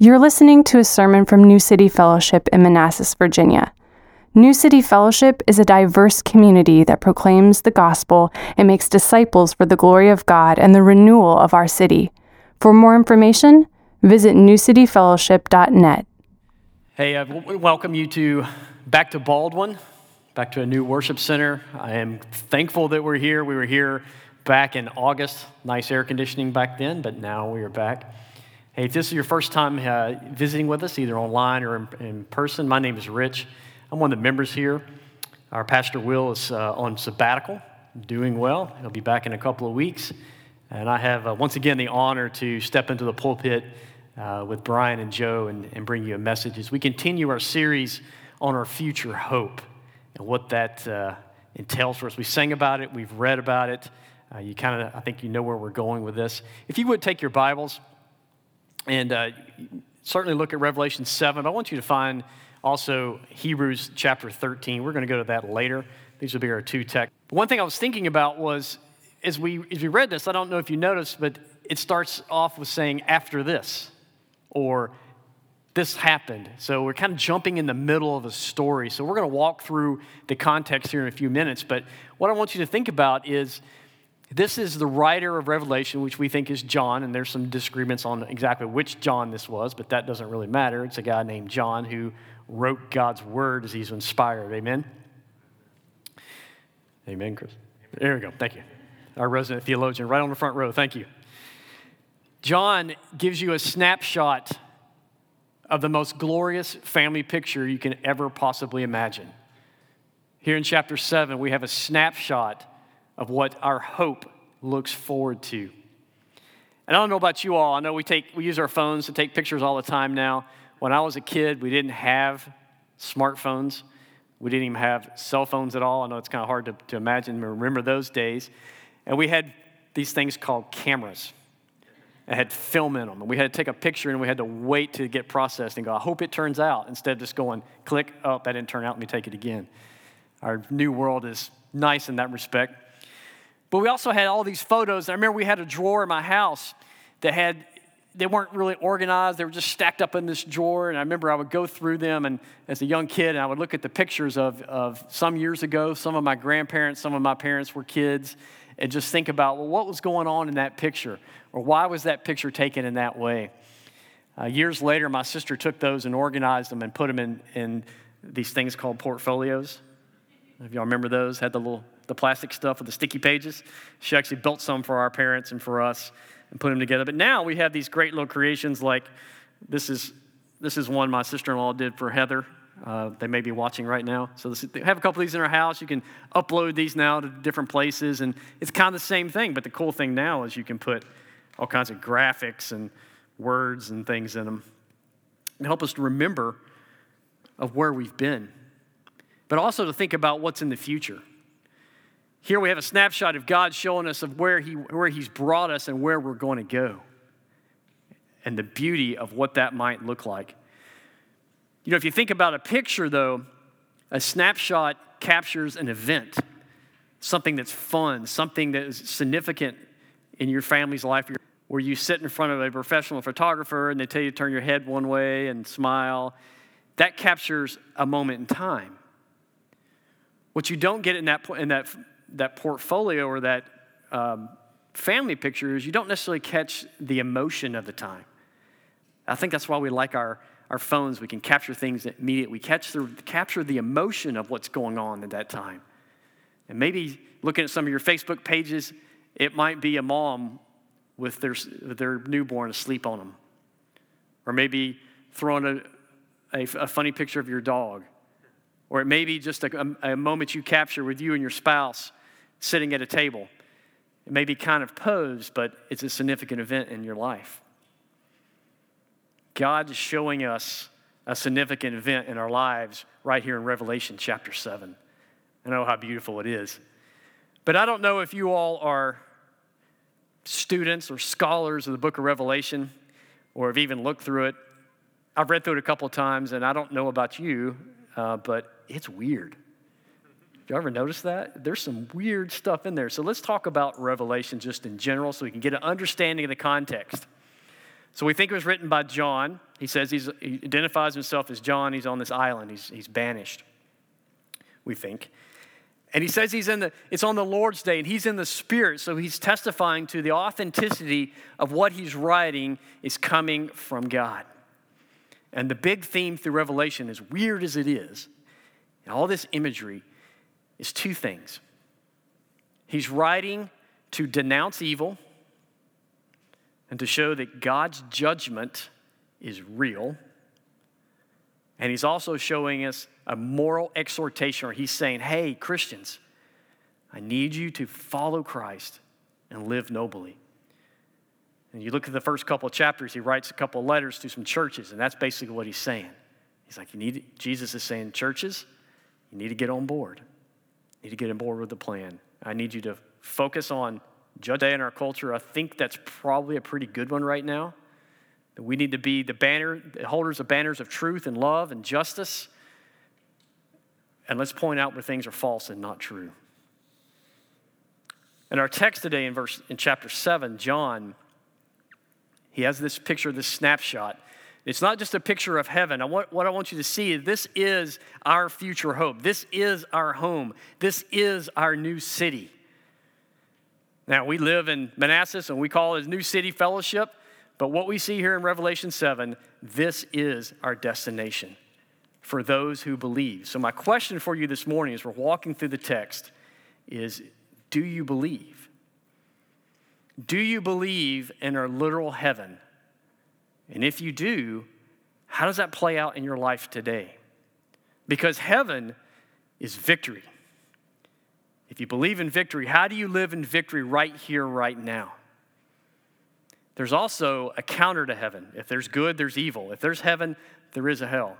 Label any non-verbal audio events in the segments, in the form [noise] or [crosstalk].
You're listening to a sermon from New City Fellowship in Manassas, Virginia. New City Fellowship is a diverse community that proclaims the gospel and makes disciples for the glory of God and the renewal of our city. For more information, visit newcityfellowship.net. Hey, uh, w- welcome you to back to Baldwin, back to a new worship center. I am thankful that we're here. We were here back in August. Nice air conditioning back then, but now we are back. Hey, if this is your first time uh, visiting with us, either online or in, in, person, my name is Rich. I'm one of the members here. Our pastor Will is uh, on sabbatical, doing well. He'll be back in a couple of weeks. And I have, uh, once again, the honor to step into the pulpit uh, with Brian and Joe and, and, bring you a message as we continue our series on our future hope and what that uh, entails for us. We sang about it, we've read about it. Uh, you kind of, I think you know where we're going with this. If you would take your Bibles, and uh, certainly look at Revelation 7. But I want you to find also Hebrews chapter 13. We're going to go to that later. These will be our two texts. One thing I was thinking about was as we, as we read this, I don't know if you noticed, but it starts off with saying, after this, or this happened. So we're kind of jumping in the middle of a story. So we're going to walk through the context here in a few minutes. But what I want you to think about is this is the writer of Revelation, which we think is John, and there's some disagreements on exactly which John this was, but that doesn't really matter. It's a guy named John who wrote God's word as he's inspired. Amen? Amen, Chris. There we go. Thank you. Our resident theologian right on the front row. Thank you. John gives you a snapshot of the most glorious family picture you can ever possibly imagine. Here in chapter 7, we have a snapshot of what our hope looks forward to. And I don't know about you all. I know we take we use our phones to take pictures all the time now. When I was a kid, we didn't have smartphones. We didn't even have cell phones at all. I know it's kind of hard to, to imagine remember those days. And we had these things called cameras. It had film in them. And we had to take a picture and we had to wait to get processed and go, I hope it turns out, instead of just going, click, oh, that didn't turn out, let me take it again. Our new world is nice in that respect. But we also had all these photos. I remember we had a drawer in my house that had, they weren't really organized. They were just stacked up in this drawer. And I remember I would go through them and as a young kid, and I would look at the pictures of, of some years ago. Some of my grandparents, some of my parents were kids, and just think about, well, what was going on in that picture? Or why was that picture taken in that way? Uh, years later, my sister took those and organized them and put them in, in these things called portfolios. If y'all remember those, had the little the plastic stuff with the sticky pages. She actually built some for our parents and for us and put them together. But now we have these great little creations like this is this is one my sister-in-law did for Heather. Uh, they may be watching right now. So this, they have a couple of these in our house. You can upload these now to different places, and it's kind of the same thing. But the cool thing now is you can put all kinds of graphics and words and things in them and help us to remember of where we've been, but also to think about what's in the future. Here we have a snapshot of God showing us of where, he, where He's brought us and where we're going to go, and the beauty of what that might look like. You know, if you think about a picture, though, a snapshot captures an event, something that's fun, something that is significant in your family's life, where you sit in front of a professional photographer and they tell you to turn your head one way and smile. That captures a moment in time. What you don't get in that, in that that portfolio or that um, family picture is you don't necessarily catch the emotion of the time. I think that's why we like our, our phones. We can capture things immediately. We catch the, capture the emotion of what's going on at that time. And maybe looking at some of your Facebook pages, it might be a mom with their, their newborn asleep on them. Or maybe throwing a, a, a funny picture of your dog. Or it may be just a, a, a moment you capture with you and your spouse sitting at a table. It may be kind of posed, but it's a significant event in your life. God is showing us a significant event in our lives right here in Revelation chapter 7. I know how beautiful it is. But I don't know if you all are students or scholars of the book of Revelation or have even looked through it. I've read through it a couple times, and I don't know about you, uh, but it's weird you ever notice that? There's some weird stuff in there. So let's talk about Revelation just in general so we can get an understanding of the context. So we think it was written by John. He says he identifies himself as John. He's on this island, he's, he's banished, we think. And he says he's in the, it's on the Lord's day and he's in the Spirit, so he's testifying to the authenticity of what he's writing is coming from God. And the big theme through Revelation, as weird as it is, and all this imagery, is two things. He's writing to denounce evil and to show that God's judgment is real. And he's also showing us a moral exhortation where he's saying, hey, Christians, I need you to follow Christ and live nobly. And you look at the first couple of chapters, he writes a couple of letters to some churches, and that's basically what he's saying. He's like, you need, Jesus is saying, churches, you need to get on board. Need to get on board with the plan. I need you to focus on judge in our culture. I think that's probably a pretty good one right now. We need to be the banner, the holders of banners of truth and love and justice. And let's point out where things are false and not true. In our text today in verse in chapter 7, John, he has this picture, this snapshot. It's not just a picture of heaven. I want, what I want you to see is this is our future hope. This is our home. This is our new city. Now, we live in Manassas and we call it New City Fellowship, but what we see here in Revelation 7, this is our destination for those who believe. So, my question for you this morning as we're walking through the text is Do you believe? Do you believe in our literal heaven? And if you do, how does that play out in your life today? Because heaven is victory. If you believe in victory, how do you live in victory right here, right now? There's also a counter to heaven. If there's good, there's evil. If there's heaven, there is a hell.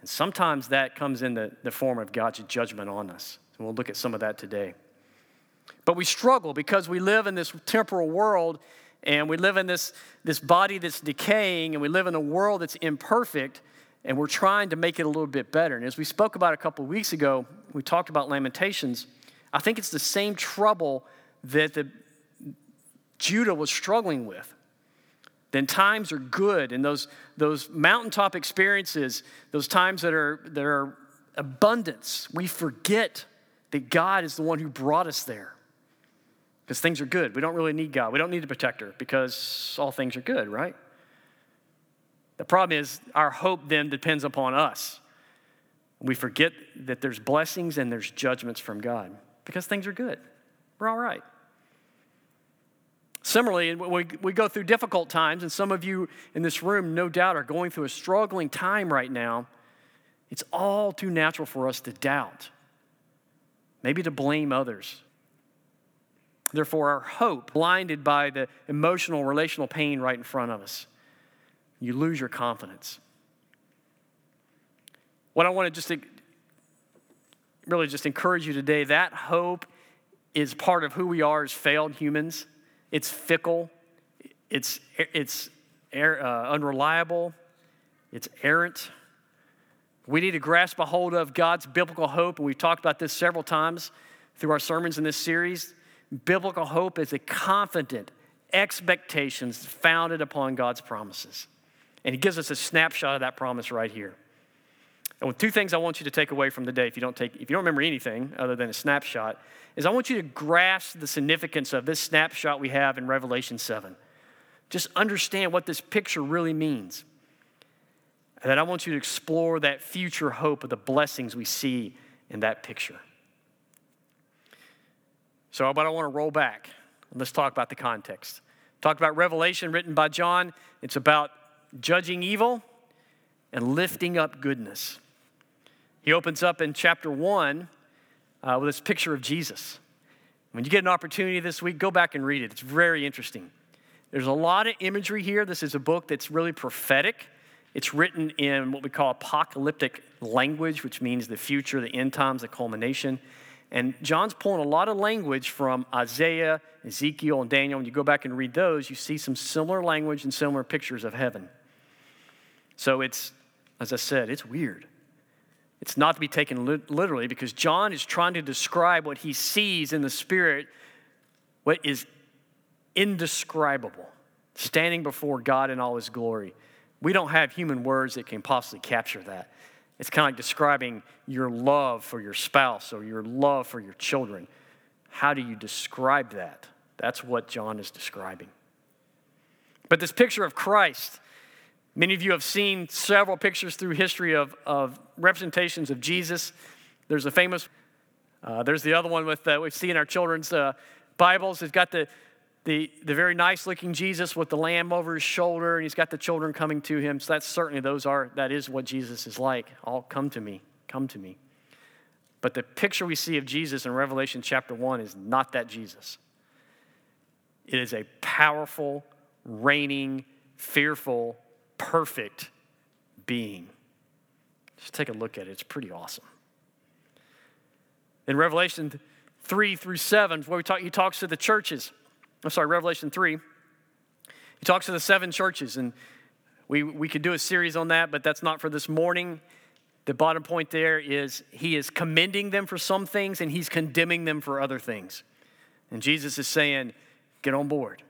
And sometimes that comes in the, the form of God's judgment on us. And we'll look at some of that today. But we struggle because we live in this temporal world and we live in this, this body that's decaying and we live in a world that's imperfect and we're trying to make it a little bit better. And as we spoke about a couple weeks ago, we talked about Lamentations. I think it's the same trouble that the, Judah was struggling with. Then times are good, and those, those mountaintop experiences, those times that are, that are abundance, we forget that God is the one who brought us there. Because things are good. We don't really need God. We don't need a protector because all things are good, right? The problem is our hope then depends upon us. We forget that there's blessings and there's judgments from God because things are good. We're all right. Similarly, we, we go through difficult times, and some of you in this room, no doubt, are going through a struggling time right now. It's all too natural for us to doubt, maybe to blame others. Therefore, our hope, blinded by the emotional, relational pain right in front of us, you lose your confidence. What I want to just really just encourage you today that hope is part of who we are as failed humans. It's fickle, it's, it's er, uh, unreliable, it's errant. We need to grasp a hold of God's biblical hope, and we've talked about this several times through our sermons in this series. Biblical hope is a confident expectations founded upon God's promises. And He gives us a snapshot of that promise right here. And with two things I want you to take away from the day, if you don't take, if you don't remember anything other than a snapshot, is I want you to grasp the significance of this snapshot we have in Revelation 7. Just understand what this picture really means. And then I want you to explore that future hope of the blessings we see in that picture. So, but I want to roll back. Let's talk about the context. Talk about Revelation written by John. It's about judging evil and lifting up goodness. He opens up in chapter 1 uh, with this picture of Jesus. When you get an opportunity this week, go back and read it. It's very interesting. There's a lot of imagery here. This is a book that's really prophetic. It's written in what we call apocalyptic language, which means the future, the end times, the culmination. And John's pulling a lot of language from Isaiah, Ezekiel, and Daniel. When you go back and read those, you see some similar language and similar pictures of heaven. So it's, as I said, it's weird. It's not to be taken literally because John is trying to describe what he sees in the Spirit, what is indescribable, standing before God in all his glory. We don't have human words that can possibly capture that. It's kind of like describing your love for your spouse or your love for your children. How do you describe that? That's what John is describing. But this picture of Christ, many of you have seen several pictures through history of, of representations of Jesus. There's a famous, uh, there's the other one with uh, we see in our children's uh, Bibles. It's got the, the, the very nice looking Jesus with the lamb over his shoulder, and he's got the children coming to him. So that's certainly those are that is what Jesus is like. All come to me, come to me. But the picture we see of Jesus in Revelation chapter 1 is not that Jesus. It is a powerful, reigning, fearful, perfect being. Just take a look at it. It's pretty awesome. In Revelation 3 through 7, where we talk, he talks to the churches. I'm sorry, Revelation 3. He talks to the seven churches, and we, we could do a series on that, but that's not for this morning. The bottom point there is he is commending them for some things and he's condemning them for other things. And Jesus is saying, get on board.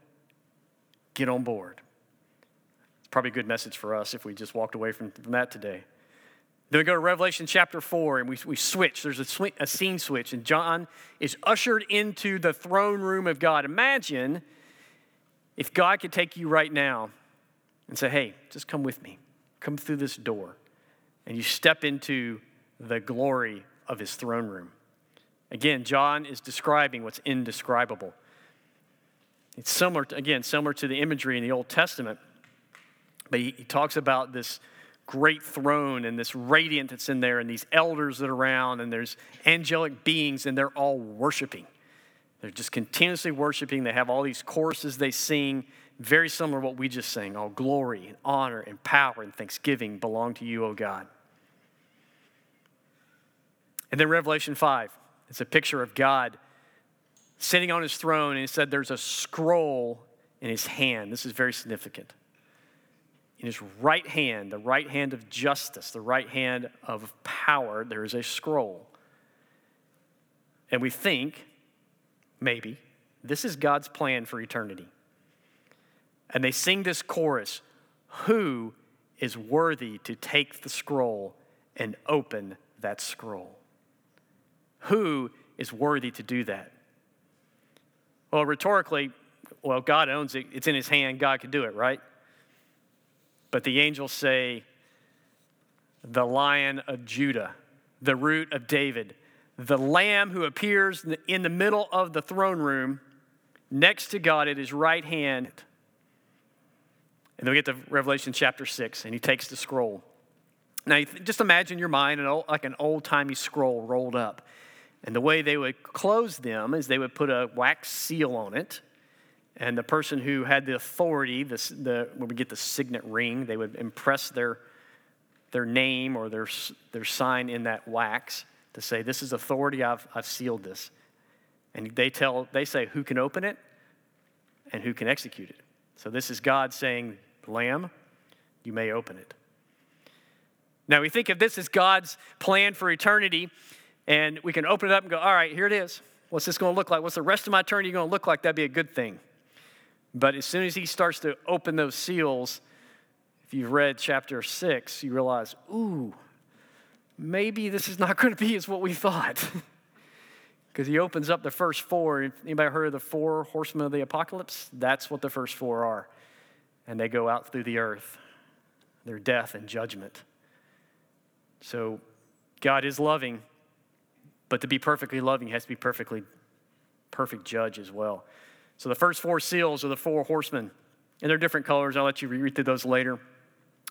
Get on board. It's probably a good message for us if we just walked away from, from that today. Then we go to Revelation chapter 4 and we, we switch. There's a, sw- a scene switch, and John is ushered into the throne room of God. Imagine if God could take you right now and say, hey, just come with me, come through this door and you step into the glory of his throne room. Again, John is describing what's indescribable. It's similar, to, again, similar to the imagery in the Old Testament, but he, he talks about this great throne and this radiant that's in there, and these elders that are around, and there's angelic beings, and they're all worshiping. They're just continuously worshiping. They have all these choruses they sing, very similar to what we just sang. All glory and honor and power and thanksgiving belong to you, O God. And then Revelation 5, it's a picture of God sitting on his throne, and he said there's a scroll in his hand. This is very significant. In his right hand, the right hand of justice, the right hand of power, there is a scroll. And we think, maybe, this is God's plan for eternity. And they sing this chorus Who is worthy to take the scroll and open that scroll? Who is worthy to do that? Well, rhetorically, well, God owns it. It's in his hand. God can do it, right? But the angels say, the lion of Judah, the root of David, the lamb who appears in the middle of the throne room next to God at his right hand. And then we get to Revelation chapter 6, and he takes the scroll. Now, just imagine your mind like an old timey scroll rolled up. And the way they would close them is they would put a wax seal on it. And the person who had the authority, the, the, when we get the signet ring, they would impress their, their name or their, their sign in that wax to say, This is authority, I've, I've sealed this. And they, tell, they say who can open it and who can execute it. So this is God saying, Lamb, you may open it. Now we think of this as God's plan for eternity. And we can open it up and go, all right, here it is. What's this going to look like? What's the rest of my eternity going to look like? That'd be a good thing. But as soon as he starts to open those seals, if you've read chapter six, you realize, ooh, maybe this is not [laughs] going to be as what we thought. [laughs] Because he opens up the first four. Anybody heard of the four horsemen of the apocalypse? That's what the first four are. And they go out through the earth. They're death and judgment. So God is loving, but to be perfectly loving, he has to be perfectly perfect judge as well. So the first four seals are the four horsemen, and they're different colors. I'll let you read through those later.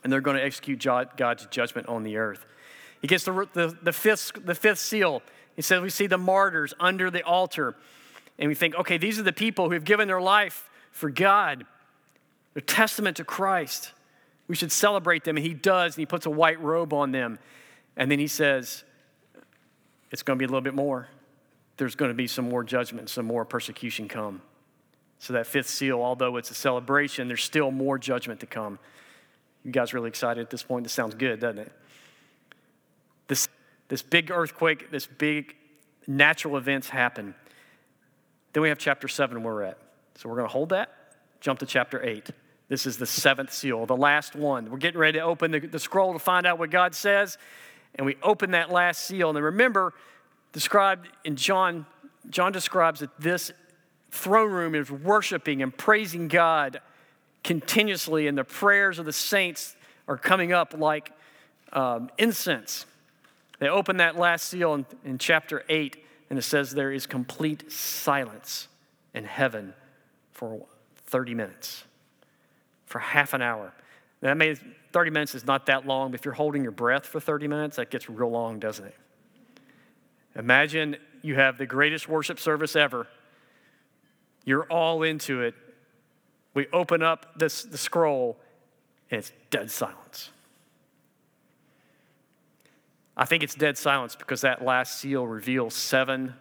And they're going to execute God's judgment on the earth. He gets the, the, the, fifth, the fifth seal. He says, We see the martyrs under the altar. And we think, okay, these are the people who have given their life for God, their testament to Christ. We should celebrate them. And he does, and he puts a white robe on them. And then he says, it's going to be a little bit more. There's going to be some more judgment, some more persecution come. So, that fifth seal, although it's a celebration, there's still more judgment to come. You guys really excited at this point? This sounds good, doesn't it? This, this big earthquake, this big natural events happen. Then we have chapter 7 where we're at. So, we're going to hold that, jump to chapter 8. This is the seventh seal, the last one. We're getting ready to open the, the scroll to find out what God says. And we open that last seal. And remember, described in John, John describes that this throne room is worshiping and praising God continuously, and the prayers of the saints are coming up like um, incense. They open that last seal in, in chapter 8, and it says there is complete silence in heaven for 30 minutes, for half an hour. That may, 30 minutes is not that long, but if you're holding your breath for 30 minutes, that gets real long, doesn't it? Imagine you have the greatest worship service ever. You're all into it. We open up this, the scroll, and it's dead silence. I think it's dead silence because that last seal reveals seven,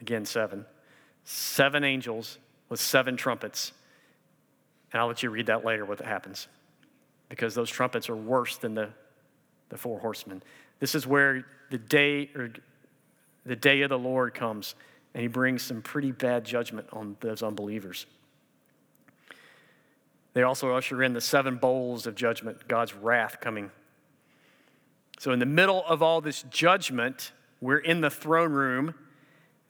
again, seven, seven angels with seven trumpets. And I'll let you read that later what happens because those trumpets are worse than the, the four horsemen. This is where the day or the day of the Lord comes and he brings some pretty bad judgment on those unbelievers. They also usher in the seven bowls of judgment, God's wrath coming so, in the middle of all this judgment, we're in the throne room.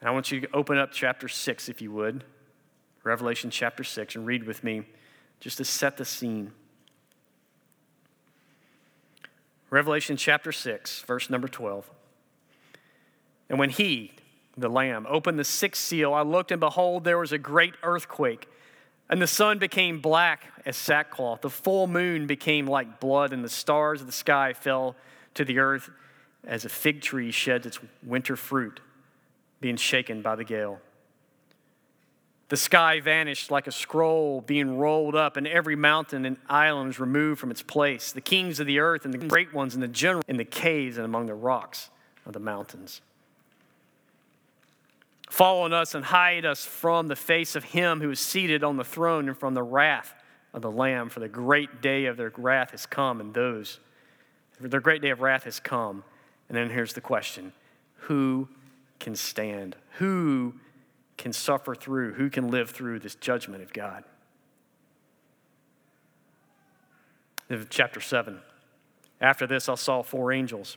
And I want you to open up chapter 6, if you would. Revelation chapter 6, and read with me just to set the scene. Revelation chapter 6, verse number 12. And when he, the Lamb, opened the sixth seal, I looked, and behold, there was a great earthquake. And the sun became black as sackcloth. The full moon became like blood, and the stars of the sky fell to the earth as a fig tree sheds its winter fruit, being shaken by the gale. The sky vanished like a scroll being rolled up, and every mountain and island was removed from its place. The kings of the earth and the great ones and the general in the caves and among the rocks of the mountains. Fall on us and hide us from the face of him who is seated on the throne and from the wrath of the Lamb, for the great day of their wrath has come, and those their great day of wrath has come. And then here's the question Who can stand? Who can suffer through? Who can live through this judgment of God? Chapter 7. After this, I saw four angels.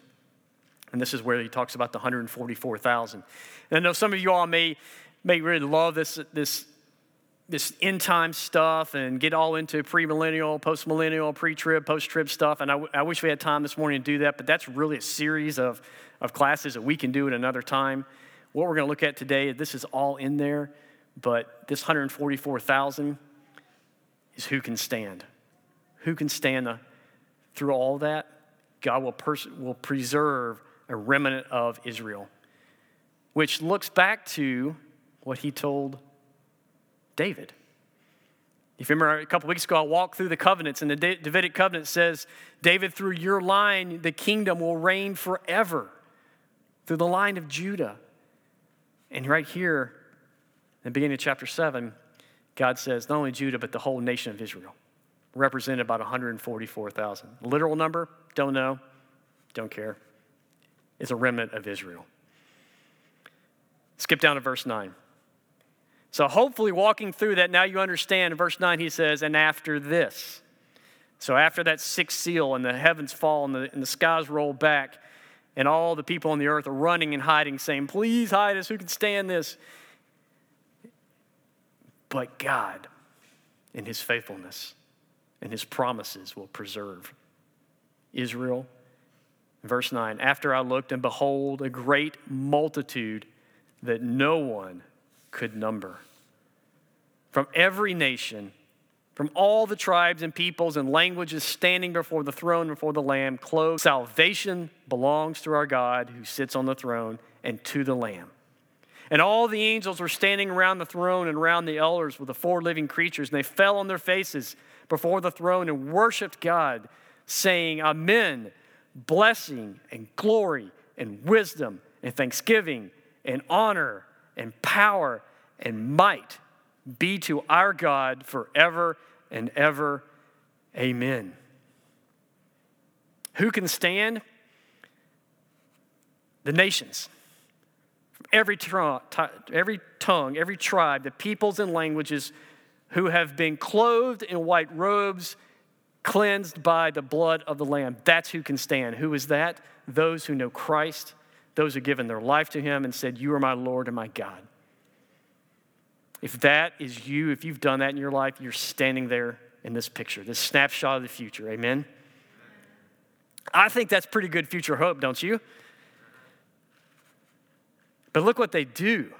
And this is where he talks about the 144,000. And I know some of you all may, may really love this, this this end time stuff and get all into premillennial, postmillennial, pre trib, post trib stuff. And I, I wish we had time this morning to do that, but that's really a series of, of classes that we can do at another time. What we're going to look at today, this is all in there, but this 144,000 is who can stand. Who can stand the, through all that? God will, pers- will preserve a remnant of Israel, which looks back to what he told David. If you remember a couple weeks ago, I walked through the covenants, and the Davidic covenant says, David, through your line, the kingdom will reign forever, through the line of Judah. And right here, in the beginning of chapter 7, God says, not only Judah, but the whole nation of Israel, represented about 144,000. Literal number, don't know, don't care. It's a remnant of Israel. Skip down to verse 9. So, hopefully, walking through that, now you understand. In verse 9, he says, And after this. So, after that sixth seal and the heavens fall and the, and the skies roll back, and all the people on the earth are running and hiding, saying, Please hide us, who can stand this? But God, in his faithfulness and his promises, will preserve Israel. Verse 9 After I looked, and behold, a great multitude that no one could number. From every nation, from all the tribes and peoples and languages standing before the throne, before the Lamb, clothed. Salvation belongs to our God who sits on the throne and to the Lamb. And all the angels were standing around the throne and around the elders with the four living creatures, and they fell on their faces before the throne and worshiped God, saying, Amen, blessing and glory and wisdom and thanksgiving and honor and power and might be to our God forever and ever. Amen. Who can stand? The nations. Every, every tongue, every tribe, the peoples and languages who have been clothed in white robes, cleansed by the blood of the Lamb. That's who can stand. Who is that? Those who know Christ, those who have given their life to Him and said, You are my Lord and my God. If that is you, if you've done that in your life, you're standing there in this picture, this snapshot of the future. Amen? I think that's pretty good future hope, don't you? But look what they do.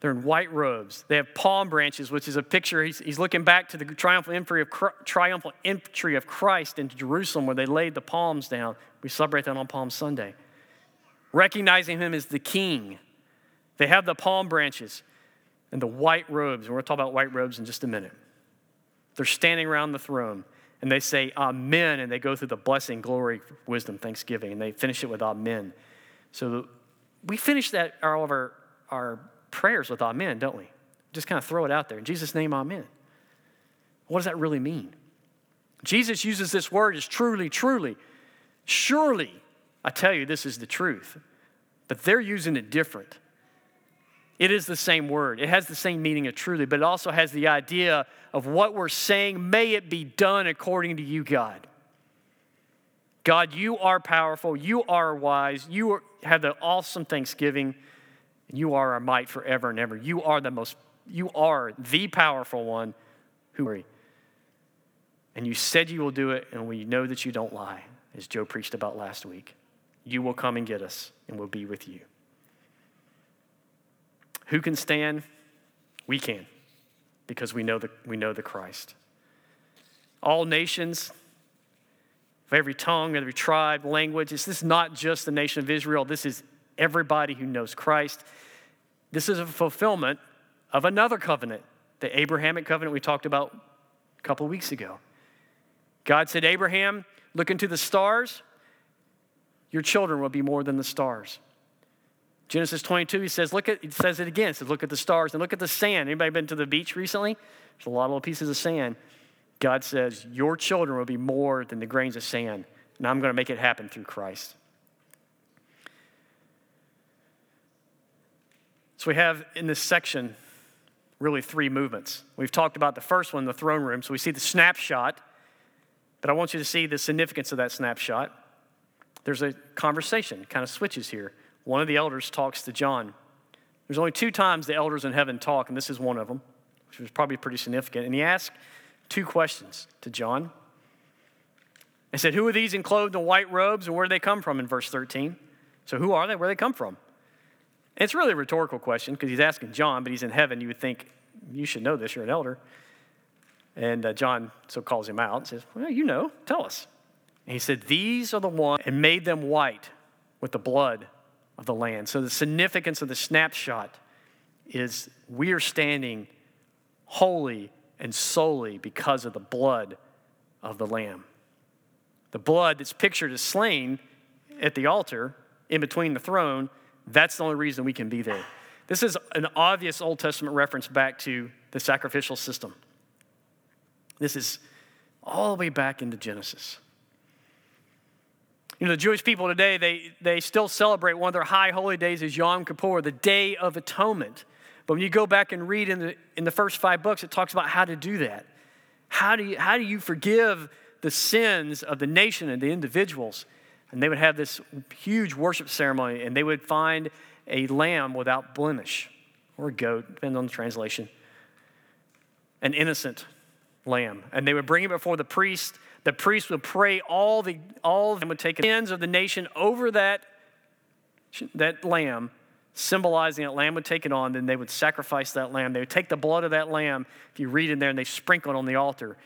They're in white robes. They have palm branches, which is a picture. He's, he's looking back to the triumphal entry, of, triumphal entry of Christ into Jerusalem where they laid the palms down. We celebrate that on Palm Sunday. Recognizing him as the king. They have the palm branches and the white robes. And we're going to talk about white robes in just a minute. They're standing around the throne and they say, Amen. And they go through the blessing, glory, wisdom, thanksgiving. And they finish it with Amen. So we finish that all of our, our prayers with amen, don't we? Just kind of throw it out there. In Jesus' name, amen. What does that really mean? Jesus uses this word as truly, truly. Surely, I tell you, this is the truth. But they're using it different. It is the same word, it has the same meaning of truly, but it also has the idea of what we're saying. May it be done according to you, God. God, you are powerful, you are wise, you are, have the awesome thanksgiving. And you are our might forever and ever. You are the most, you are the powerful one who. And you said you will do it, and we know that you don't lie, as Joe preached about last week. You will come and get us, and we'll be with you. Who can stand? We can, because we know the, we know the Christ. All nations, of every tongue, every tribe, language. This is not just the nation of Israel. This is everybody who knows Christ. This is a fulfillment of another covenant, the Abrahamic covenant we talked about a couple weeks ago. God said, Abraham, look into the stars, your children will be more than the stars. Genesis 22, he says, look at, he says it again. He says, look at the stars and look at the sand. Anybody been to the beach recently? There's a lot of little pieces of sand. God says, your children will be more than the grains of sand. And I'm going to make it happen through Christ. So we have in this section really three movements. We've talked about the first one, the throne room. So we see the snapshot, but I want you to see the significance of that snapshot. There's a conversation, kind of switches here. One of the elders talks to John. There's only two times the elders in heaven talk, and this is one of them, which was probably pretty significant. And he asked two questions to John. He said, Who are these in clothed in white robes, and where do they come from in verse 13? So who are they? Where do they come from? It's really a rhetorical question because he's asking John, but he's in heaven. You would think, you should know this, you're an elder. And uh, John so calls him out and says, Well, you know, tell us. And he said, These are the ones and made them white with the blood of the Lamb. So the significance of the snapshot is we are standing holy and solely because of the blood of the Lamb. The blood that's pictured as slain at the altar in between the throne that's the only reason we can be there. This is an obvious Old Testament reference back to the sacrificial system. This is all the way back into Genesis. You know, the Jewish people today, they, they still celebrate one of their high holy days is Yom Kippur, the Day of Atonement. But when you go back and read in the, in the first five books, it talks about how to do that. How do you, how do you forgive the sins of the nation and the individuals? And they would have this huge worship ceremony, and they would find a lamb without blemish, or a goat, depending on the translation, an innocent lamb. And they would bring it before the priest. The priest would pray all the all of them would take the sins of the nation over that, that lamb, symbolizing that lamb would take it on. Then they would sacrifice that lamb. They would take the blood of that lamb, if you read in there, and they sprinkle it on the altar.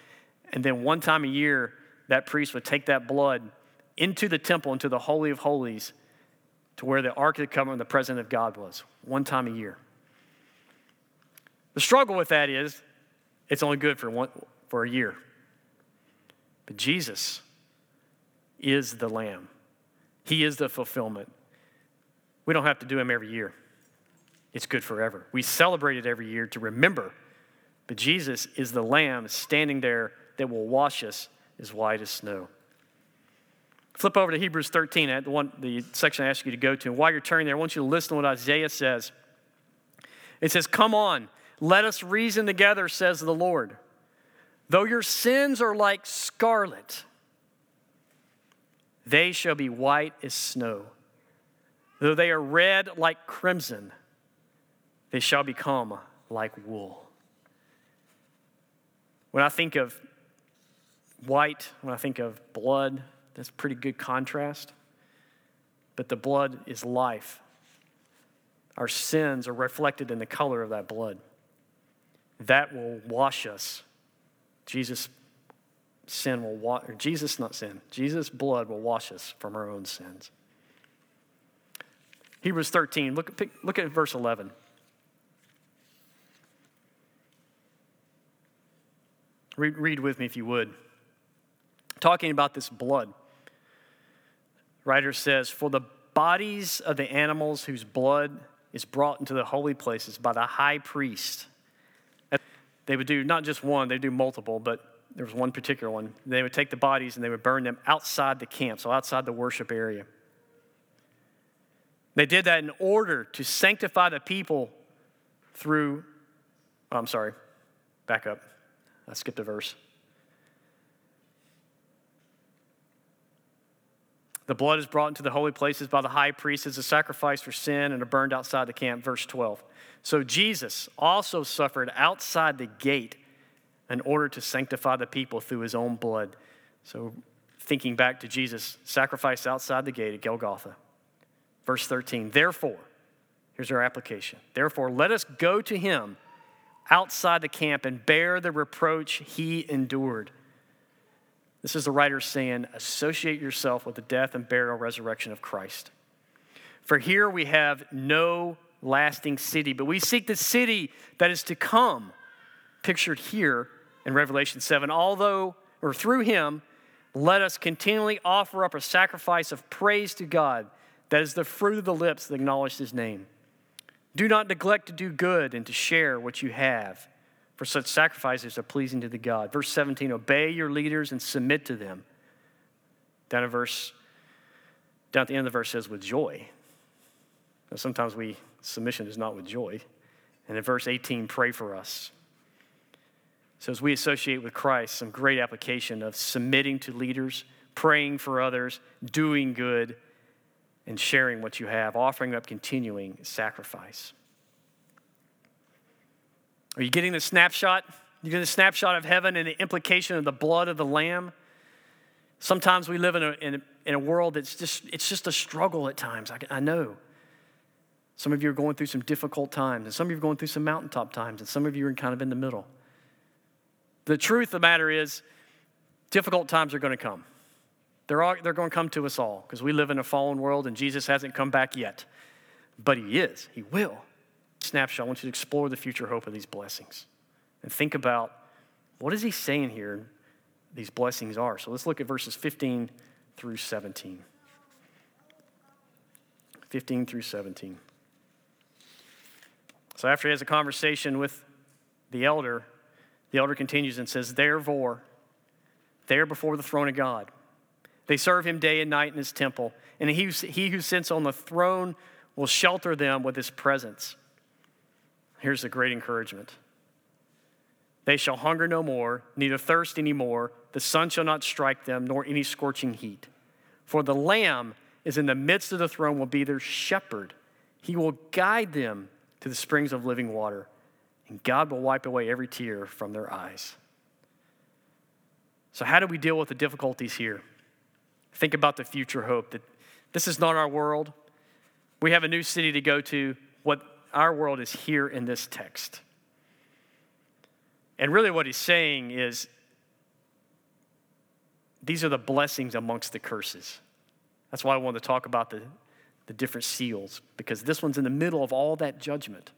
And then one time a year, that priest would take that blood into the temple, into the Holy of Holies, to where the Ark of the Covenant, the presence of God was, one time a year. The struggle with that is it's only good for, one, for a year. But Jesus is the Lamb, He is the fulfillment. We don't have to do Him every year, it's good forever. We celebrate it every year to remember, but Jesus is the Lamb standing there that will wash us as white as snow. Flip over to Hebrews 13, the, one, the section I asked you to go to. And while you're turning there, I want you to listen to what Isaiah says. It says, Come on, Let us reason together, says the Lord. Though your sins are like scarlet, they shall be white as snow. Though they are red like crimson, they shall become like wool. When I think of white, when I think of blood, that's pretty good contrast. But the blood is life. Our sins are reflected in the color of that blood. That will wash us. Jesus' sin will wash, or Jesus, not sin, Jesus' blood will wash us from our own sins. Hebrews 13, look, look at verse 11. Read, read with me if you would. Talking about this blood, writer says, For the bodies of the animals whose blood is brought into the holy places by the high priest. They would do not just one, they would do multiple, but there was one particular one. They would take the bodies and they would burn them outside the camp, so outside the worship area. They did that in order to sanctify the people through, oh, I'm sorry, back up. I skipped a verse. The blood is brought into the holy places by the high priest as a sacrifice for sin and are burned outside the camp. Verse 12. So Jesus also suffered outside the gate in order to sanctify the people through his own blood. So thinking back to Jesus' sacrifice outside the gate at Golgotha. Verse 13. Therefore, here's our application. Therefore, let us go to him outside the camp and bear the reproach he endured. This is the writer saying, associate yourself with the death and burial resurrection of Christ. For here we have no lasting city, but we seek the city that is to come, pictured here in Revelation 7. Although, or through him, let us continually offer up a sacrifice of praise to God, that is the fruit of the lips that acknowledge his name. Do not neglect to do good and to share what you have for such sacrifices are pleasing to the God. Verse 17, obey your leaders and submit to them. Down at verse, down at the end of the verse says, with joy. Now, sometimes we, submission is not with joy. And in verse 18, pray for us. So as we associate with Christ, some great application of submitting to leaders, praying for others, doing good, and sharing what you have, offering up continuing sacrifice. Are you getting the snapshot? You get a snapshot of heaven and the implication of the blood of the Lamb? Sometimes we live in a, in a, in a world that's just, it's just a struggle at times. I, I know. Some of you are going through some difficult times, and some of you are going through some mountaintop times, and some of you are kind of in the middle. The truth of the matter is, difficult times are going to come. They're, all, they're going to come to us all because we live in a fallen world and Jesus hasn't come back yet. But He is, He will snapshot, I want you to explore the future hope of these blessings and think about what is he saying here these blessings are. So let's look at verses 15 through 17. 15 through 17. So after he has a conversation with the elder, the elder continues and says, Therefore, there before the throne of God, they serve him day and night in his temple, and he, he who sits on the throne will shelter them with his presence. Here's a great encouragement They shall hunger no more, neither thirst any more. The sun shall not strike them, nor any scorching heat. For the Lamb is in the midst of the throne, will be their shepherd. He will guide them to the springs of living water, and God will wipe away every tear from their eyes. So, how do we deal with the difficulties here? Think about the future hope that this is not our world. We have a new city to go to. What our world is here in this text. And really, what he's saying is these are the blessings amongst the curses. That's why I wanted to talk about the, the different seals, because this one's in the middle of all that judgment.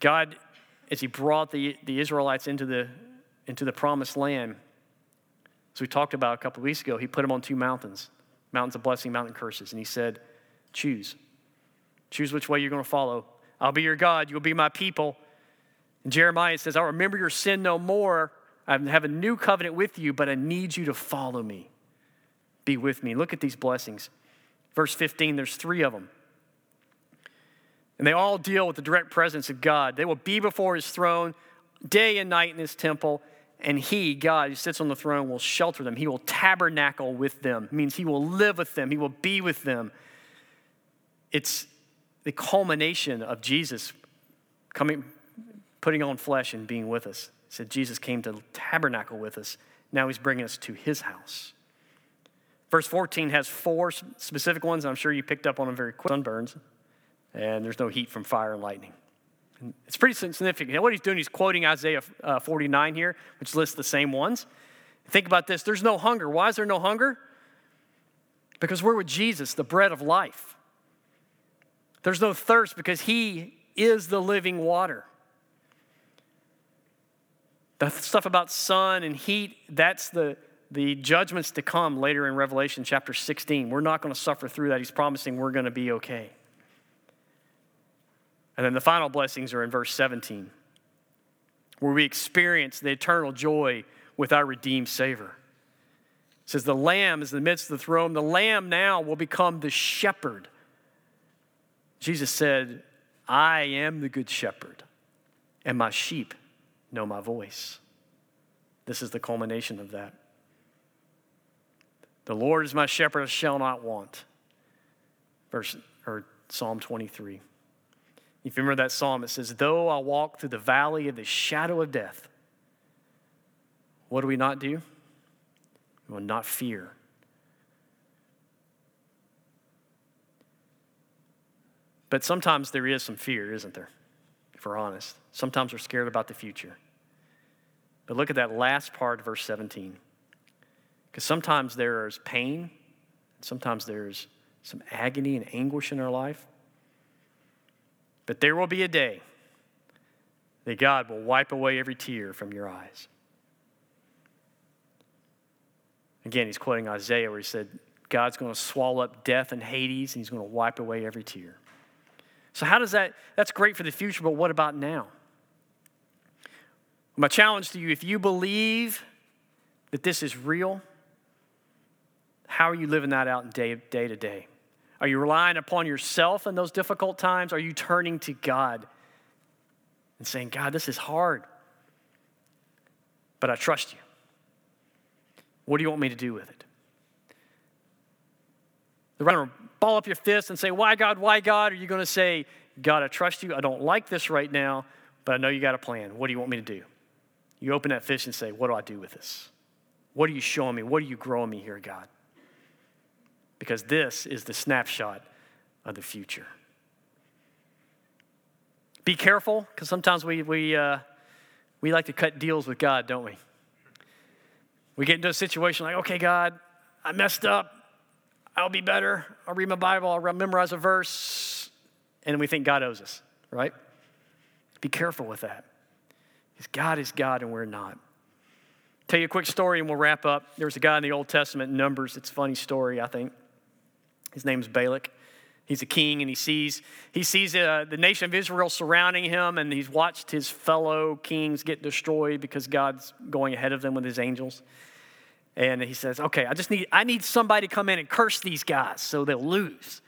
God, as he brought the, the Israelites into the, into the promised land, as we talked about a couple of weeks ago, he put them on two mountains mountains of blessing, mountain curses. And he said, Choose. Choose which way you're going to follow. I'll be your God, you'll be my people. And Jeremiah says, I'll remember your sin no more. I have a new covenant with you, but I need you to follow me. Be with me. Look at these blessings. Verse 15, there's three of them. And they all deal with the direct presence of God. They will be before his throne day and night in his temple, and he, God, who sits on the throne, will shelter them. He will tabernacle with them. It means he will live with them, he will be with them. It's the culmination of Jesus coming, putting on flesh and being with us. He said Jesus came to tabernacle with us. Now he's bringing us to his house. Verse 14 has four specific ones. I'm sure you picked up on them very quick. Sunburns, and there's no heat from fire and lightning. And it's pretty significant. Now, what he's doing, he's quoting Isaiah uh, 49 here, which lists the same ones. Think about this there's no hunger. Why is there no hunger? Because we're with Jesus, the bread of life. There's no thirst because he is the living water. The stuff about sun and heat, that's the, the judgments to come later in Revelation chapter 16. We're not going to suffer through that. He's promising we're going to be okay. And then the final blessings are in verse 17, where we experience the eternal joy with our redeemed Savior. It says, The Lamb is in the midst of the throne. The Lamb now will become the shepherd. Jesus said, I am the good shepherd, and my sheep know my voice. This is the culmination of that. The Lord is my shepherd, I shall not want. Verse or Psalm 23. If you remember that psalm, it says, Though I walk through the valley of the shadow of death, what do we not do? We will not fear. But sometimes there is some fear, isn't there? If we're honest. Sometimes we're scared about the future. But look at that last part, verse 17. Because sometimes there is pain, sometimes there's some agony and anguish in our life. But there will be a day that God will wipe away every tear from your eyes. Again, he's quoting Isaiah where he said, God's going to swallow up death and Hades, and he's going to wipe away every tear. So, how does that? That's great for the future, but what about now? My challenge to you if you believe that this is real, how are you living that out day, day to day? Are you relying upon yourself in those difficult times? Are you turning to God and saying, God, this is hard, but I trust you? What do you want me to do with it? The runner ball up your fist and say, Why God, why God? Are you going to say, God, I trust you. I don't like this right now, but I know you got a plan. What do you want me to do? You open that fish and say, What do I do with this? What are you showing me? What are you growing me here, God? Because this is the snapshot of the future. Be careful, because sometimes we, we, uh, we like to cut deals with God, don't we? We get into a situation like, okay, God, I messed up. I'll be better. I'll read my Bible. I'll memorize a verse. And we think God owes us, right? Be careful with that. Because God is God and we're not. Tell you a quick story and we'll wrap up. There was a guy in the Old Testament, Numbers. It's a funny story, I think. His name's Balak. He's a king and he sees, he sees uh, the nation of Israel surrounding him and he's watched his fellow kings get destroyed because God's going ahead of them with his angels. And he says, okay, I just need, I need somebody to come in and curse these guys so they'll lose.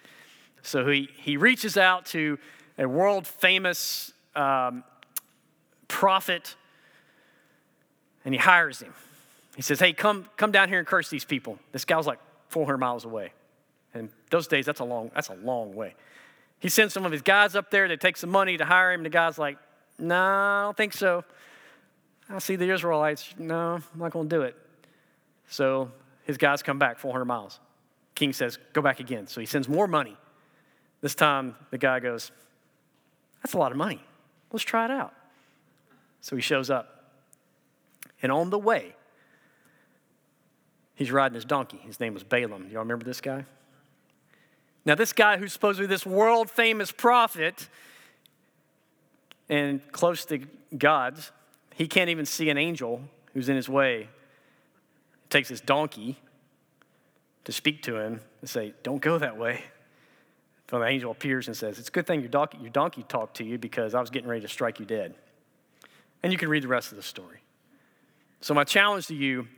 So he, he reaches out to a world famous um, prophet and he hires him. He says, hey, come, come down here and curse these people. This guy's like 400 miles away. And those days, that's a long, that's a long way. He sends some of his guys up there. They take some money to hire him. The guy's like, no, I don't think so. I see the Israelites. No, I'm not going to do it. So his guys come back 400 miles. King says, Go back again. So he sends more money. This time the guy goes, That's a lot of money. Let's try it out. So he shows up. And on the way, he's riding his donkey. His name was Balaam. Y'all remember this guy? Now, this guy who's supposed to be this world famous prophet and close to God's, he can't even see an angel who's in his way takes his donkey to speak to him and say, Don't go that way. So the angel appears and says, It's a good thing your donkey, your donkey talked to you because I was getting ready to strike you dead. And you can read the rest of the story. So, my challenge to you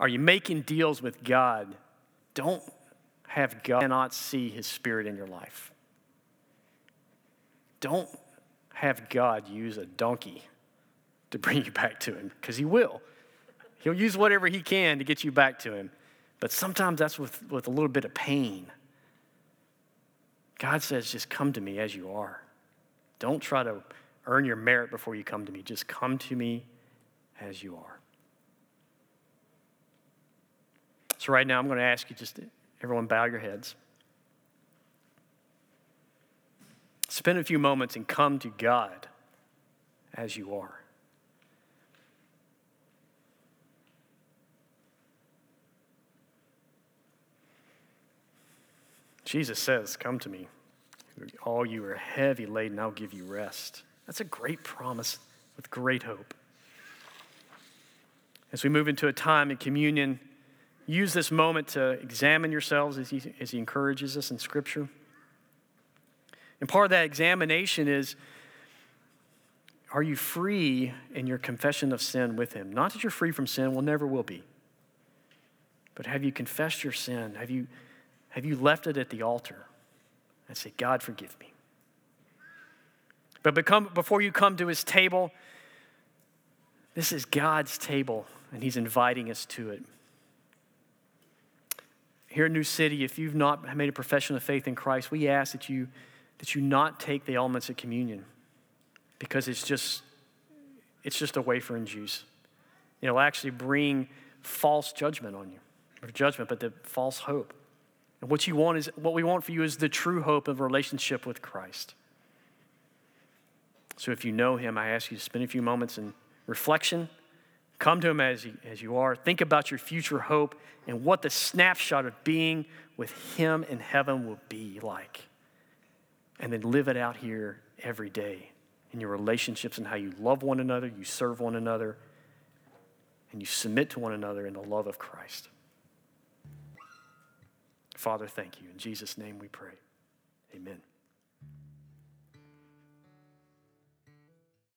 are you making deals with God? Don't have God not see his spirit in your life. don't have God use a donkey to bring you back to Him, because He will. He'll use whatever He can to get you back to Him. But sometimes that's with, with a little bit of pain. God says, just come to me as you are. Don't try to earn your merit before you come to me. Just come to me as you are. So, right now, I'm going to ask you just everyone bow your heads. Spend a few moments and come to God as you are. Jesus says, Come to me. All you are heavy laden, I'll give you rest. That's a great promise with great hope. As we move into a time in communion, use this moment to examine yourselves as he, as he encourages us in Scripture. And part of that examination is are you free in your confession of sin with Him? Not that you're free from sin, well, never will be. But have you confessed your sin? Have you, have you left it at the altar and say, God, forgive me? But become, before you come to His table, this is God's table, and He's inviting us to it. Here in New City, if you've not made a profession of faith in Christ, we ask that you, that you not take the elements of communion because it's just, it's just a wafer and juice. It'll actually bring false judgment on you, or judgment, but the false hope. And what you want is what we want for you is the true hope of relationship with Christ. So if you know him, I ask you to spend a few moments in reflection. Come to him as you, as you are. Think about your future hope and what the snapshot of being with him in heaven will be like. And then live it out here every day in your relationships and how you love one another, you serve one another, and you submit to one another in the love of Christ. Father, thank you. In Jesus' name we pray. Amen.